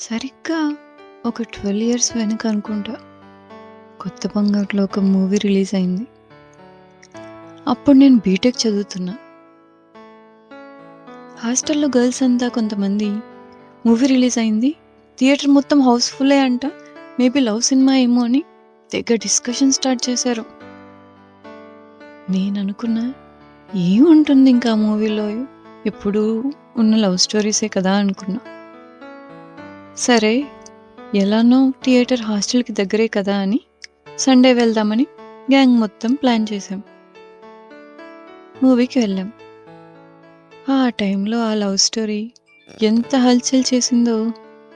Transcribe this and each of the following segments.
సరిగ్గా ఒక 12 ఇయర్స్ వెనక అనుకుంటా. 'కొత్త బంగారులో ఒక మూవీ రిలీజ్ అయింది. అప్పుడు నేను బీటెక్ చదువుతున్నా. హాస్టల్‌లో గర్ల్స్ అంతా కొంతమంది మూవీ రిలీజ్ అయింది. థియేటర్ మొత్తం హౌస్‌ఫుల్లే అంట. మేబీ లవ్ సినిమా ఏమో అని దగ్గర డిస్కషన్ స్టార్ట్ చేశారు. నేను అనుకున్నా ఏముంటుంది ఇంకా ఆ మూవీలో ఎప్పుడూ ఉన్న లవ్ స్టోరీసే కదా అనుకున్నా. సరే ఎలానో థియేటర్ హాస్టల్‌కి దగ్గరే కదా అని సండే వెళ్దామని గ్యాంగ్ మొత్తం ప్లాన్ చేశాం. మూవీకి వెళ్ళాం. ఆ టైంలో ఆ లవ్ స్టోరీ ఎంత హల్చల్ చేసిందో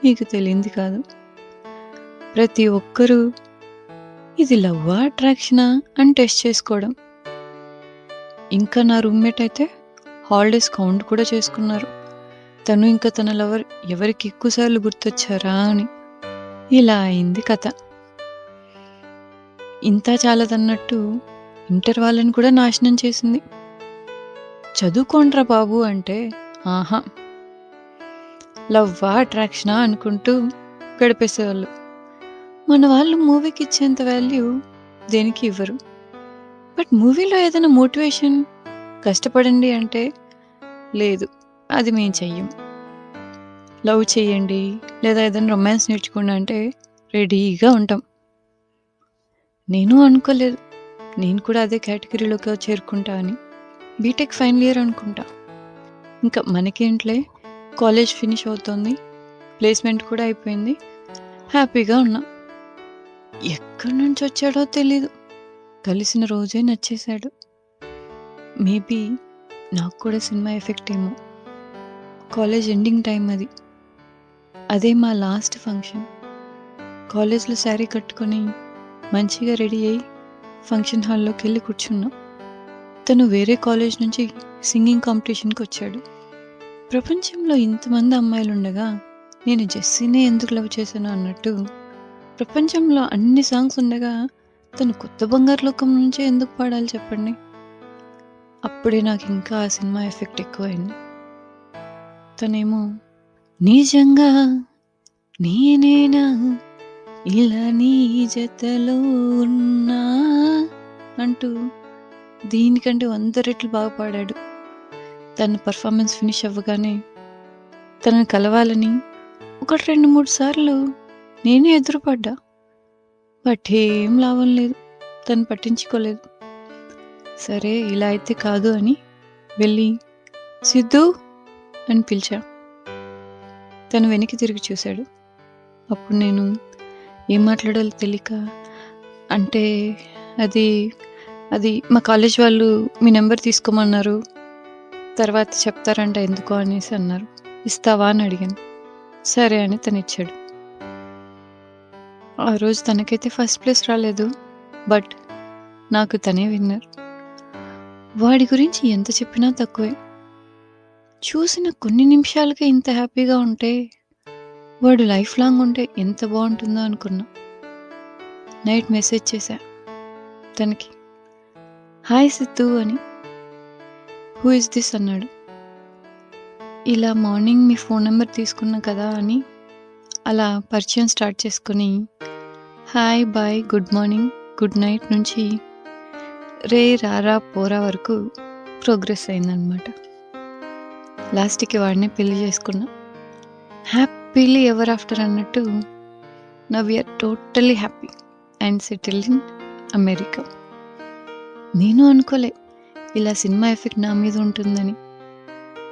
మీకు తెలియంది కాదు. ప్రతి ఒక్కరూ ఇది లవ్వా? అట్రాక్షనా? అని టెస్ట్ చేసుకోవడం. ఇంకా నా రూమ్‌మేట్ అయితే హాలిడేస్ కౌంట్ కూడా చేసుకున్నారు. తను ఇంకా తన లవర్ ఎవరికి ఎక్కువ సార్లు గుర్తొచ్చారా అని. ఇలా అయింది కథ. ఇంత చాలదన్నట్టు ఇంటర్ వాళ్ళని కూడా నాశనం చేసింది. చదువుకోండ్రా బాబు అంటే ఆహా! లవ్వా? అట్రాక్షనా? అనుకుంటూ గడిపేసేవాళ్ళు. మన వాళ్ళు మూవీకి ఇచ్చేంత వాల్యూ దేనికి ఇవ్వరు. బట్ మూవీలో ఏదైనా మోటివేషన్ కష్టపడండి అంటే లేదు అది మేము చెయ్యం. లవ్ చేయండి లేదా ఏదైనా రొమాన్స్ నేర్చుకోండి అంటే రెడీగా ఉంటాం. నేను అనుకోలేదు నేను కూడా అదే కేటగిరీలోకి చేరుకుంటా అని. బీటెక్ ఫైనల్ ఇయర్ అనుకుంటా. ఇంకా మనకేంట్లే కాలేజ్ ఫినిష్ అవుతోంది. ప్లేస్‌మెంట్ కూడా అయిపోయింది. హ్యాపీగా ఉన్నా. ఎక్కడి నుంచి వచ్చాడో తెలీదు. కలిసిన రోజే నచ్చేసాడు. మేబీ నాకు కూడా సినిమా ఎఫెక్ట్ ఏమో. కాలేజ్ ఎండింగ్ టైం అది. అదే మా లాస్ట్ ఫంక్షన్. కాలేజ్‌లో శారీ కట్టుకొని మంచిగా రెడీ అయ్యి ఫంక్షన్ హాల్‌లోకెళ్ళి కూర్చున్నాం. తను వేరే కాలేజ్ నుంచి సింగింగ్ కాంపిటీషన్‌కి వచ్చాడు. ప్రపంచంలో ఇంతమంది అమ్మాయిలు ఉండగా నేను జెస్సీనే ఎందుకు లవ్ చేశాను అన్నట్టు ప్రపంచంలో అన్ని సాంగ్స్ ఉండగా తను 'కొత్త బంగారు లోకం' నుంచే ఎందుకు పాడాలి చెప్పండి. అప్పుడే నాకు ఇంకా ఆ సినిమా ఎఫెక్ట్ ఎక్కువైంది. తనేమో నిజంగా నేనేనా ఇలా నీ జతలో ఉన్నా అంటూ దీనికంటే వంద రెట్లు బాగా పాడాడు. తన పర్ఫార్మెన్స్ ఫినిష్ అవ్వగానే తనని కలవాలని ఒకటి, రెండు, మూడు సార్లు నేనే ఎదురుపడ్డా. బట్ ఏం లాభం లేదు. తను పట్టించుకోలేదు. సరే ఇలా అయితే కాదు అని వెళ్ళి సిద్ధు అని పిలిచా. తను వెనక్కి తిరిగి చూశాడు. అప్పుడు నేను ఏం మాట్లాడాలో తెలియక అంటే అది అది మా కాలేజ్ వాళ్ళు మీ నెంబర్ తీసుకోమన్నారు. తర్వాత చెప్తారంట ఎందుకో అనేసి అన్నారు. ఇస్తావా అని అడిగాను. సరే అని తనిచ్చాడు. ఆ రోజు తనకైతే ఫస్ట్ ప్లేస్ రాలేదు. బట్ నాకు తనే విన్నర్. వాడి గురించి ఎంత చెప్పినా తక్కువే. చూసిన కొన్ని నిమిషాలకే ఇంత హ్యాపీగా ఉంటే వాడు లైఫ్ లాంగ్ ఉంటే ఎంత బాగుంటుందో అనుకున్నా. నైట్ మెసేజ్ చేశా తనకి. హాయ్ సిద్ధు అని. హూ ఇస్ దిస్ అన్నాడు. ఇలా మార్నింగ్ మీ ఫోన్ నెంబర్ తీసుకున్నా కదా అని అలా పరిచయం స్టార్ట్ చేసుకుని hi, bye, good morning, good night నుంచి రే రారా పోరా వరకు ప్రోగ్రెస్ అయిందనమాట. లాస్ట్‌కి వాడినే పెళ్ళి చేసుకున్నా. హ్యాపీలీ ఎవర్ ఆఫ్టర్ అన్నట్టు నా we're totally totally happy and settle in America. నేను అనుకోలే ఇలా సినిమా ఎఫెక్ట్ నా మీద ఉంటుందని.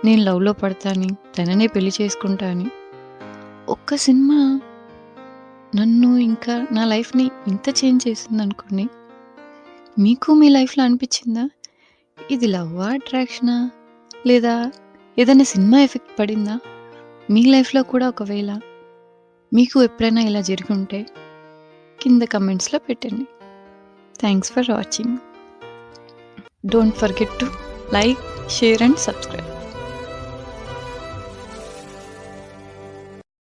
నేను లవ్‌లో పడతాని తననే పెళ్ళి చేసుకుంటా అని. ఒక్క సినిమా నన్ను ఇంకా నా లైఫ్‌ని ఇంత చేంజ్ చేసిందనుకోండి. మీకు మీ లైఫ్‌లో అనిపించిందా? ఇది లవ్వా? అట్రాక్షనా? లేదా ఏదైనా సినిమా ఎఫెక్ట్ పడిందా? మీ లైఫ్‌లో కూడా ఒకవేళ మీకు ఎప్పుడైనా ఇలా జరిగుంటే కింద కమెంట్స్‌లో పెట్టండి. Thanks for watching. Don't forget to like, share and subscribe.